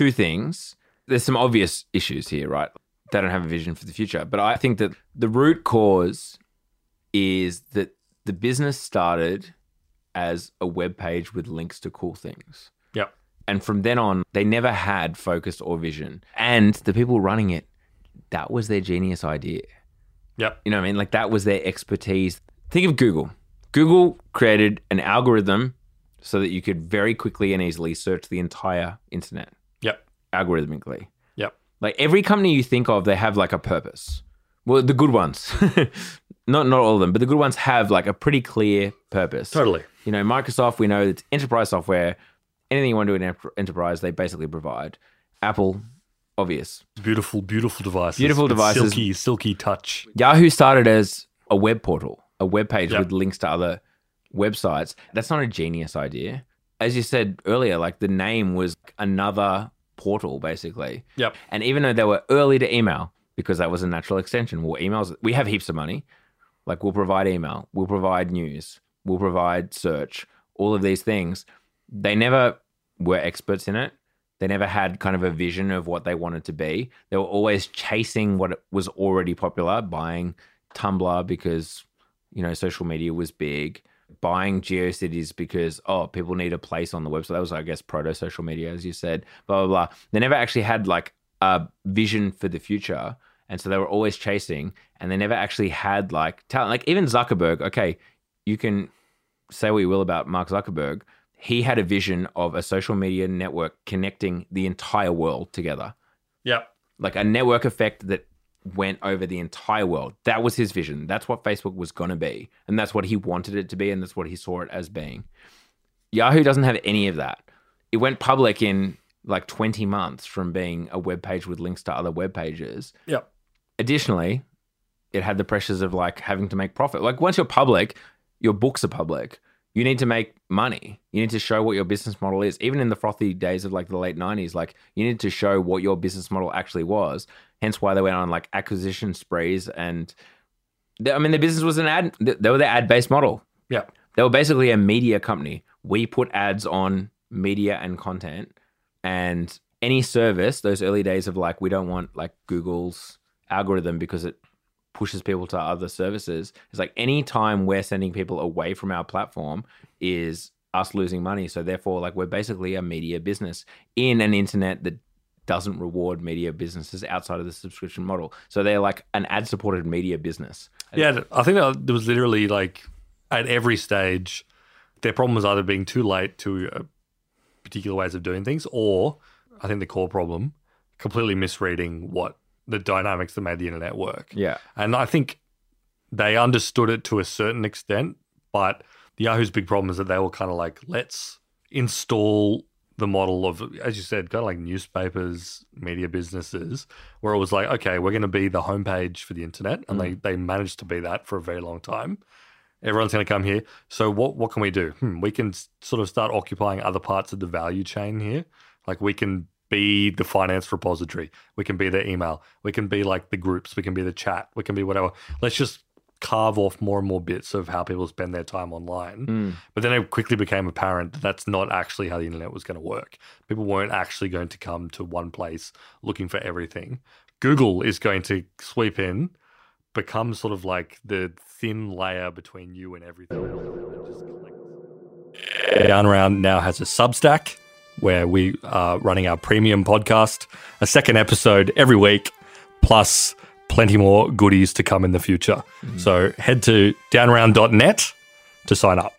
two things. There's some obvious issues here, right? They don't have a vision for the future. But I think that the root cause is that the business started as a web page with links to cool things. Yep. And from then on, they never had focus or vision. And the people running it, that was their genius idea. Yep. You know what I mean? Like that was their expertise. Think of Google. Google created an algorithm so that you could very quickly and easily search the entire internet. Algorithmically. Yep. Like every company you think of, they have like a purpose. Well, the good ones, not not all of them, but the good ones have like a pretty clear purpose. Totally. You know, Microsoft, we know it's enterprise software. Anything you want to do in enterprise, they basically provide. Apple, obvious. Beautiful, beautiful devices. Beautiful devices. Silky, silky touch. Yahoo started as a web portal, a web page Yep. with links to other websites. That's not a genius idea. As you said earlier, like the name was another portal, basically. Yep. And even though they were early to email, because that was a natural extension, well, emails, we have heaps of money. Like we'll provide email, we'll provide news, we'll provide search, all of these things. They never were experts in it. They never had kind of a vision of what they wanted to be. They were always chasing what was already popular, buying Tumblr because, you know, social media was big, buying GeoCities because, oh, people need a place on the website. That was, I guess, proto social media, as you said, blah, blah, blah. They never actually had like a vision for the future. And so they were always chasing and they never actually had like talent. Like even Zuckerberg, okay, you can say what you will about Mark Zuckerberg. He had a vision of a social media network connecting the entire world together Yep. like a network effect that went over the entire world. That was his vision. That's what Facebook was going to be. And that's what he wanted it to be. And that's what he saw it as being. Yahoo doesn't have any of that. It went public in like 20 months from being a web page with links to other web pages. Yep. Additionally, it had the pressures of like having to make profit. Like once you're public, your books are public. You need to make money. You need to show what your business model is. Even in the frothy days of like the late 90s, like you need to show what your business model actually was. Hence why they went on like acquisition sprees and they- I mean the business was an ad they were the ad-based model. Yeah. They were basically a media company. We put ads on media and content and any service, those early days of like, we don't want like Google's algorithm because it pushes people to other services. It's like any time we're sending people away from our platform is us losing money. So therefore, like we're basically a media business in an internet that doesn't reward media businesses outside of the subscription model. So they're like an ad supported media business. Yeah, I think there was literally like at every stage, their problem was either being too late to uh, particular ways of doing things, or I think the core problem, completely misreading what the dynamics that made the internet work. Yeah. And I think they understood it to a certain extent, but the Yahoo's big problem is that they were kind of like, let's install the model of, as you said, kind of like newspapers, media businesses, where it was like, okay, we're going to be the homepage for the internet, and they they managed to be that for a very long time. Everyone's going to come here. So what what can we do? Hmm, we can sort of start occupying other parts of the value chain here. Like we can be the finance repository. We can be the email. We can be like the groups. We can be the chat. We can be whatever. Let's just carve off more and more bits of how people spend their time online. Mm. But then it quickly became apparent that that's not actually how the internet was going to work. People weren't actually going to come to one place looking for everything. Google is going to sweep in, become sort of like the thin layer between you and everything. and just. Down Round now has a Substack where we are running our premium podcast, a second episode every week, plus plenty more goodies to come in the future. Mm-hmm. So head to downround.net to sign up.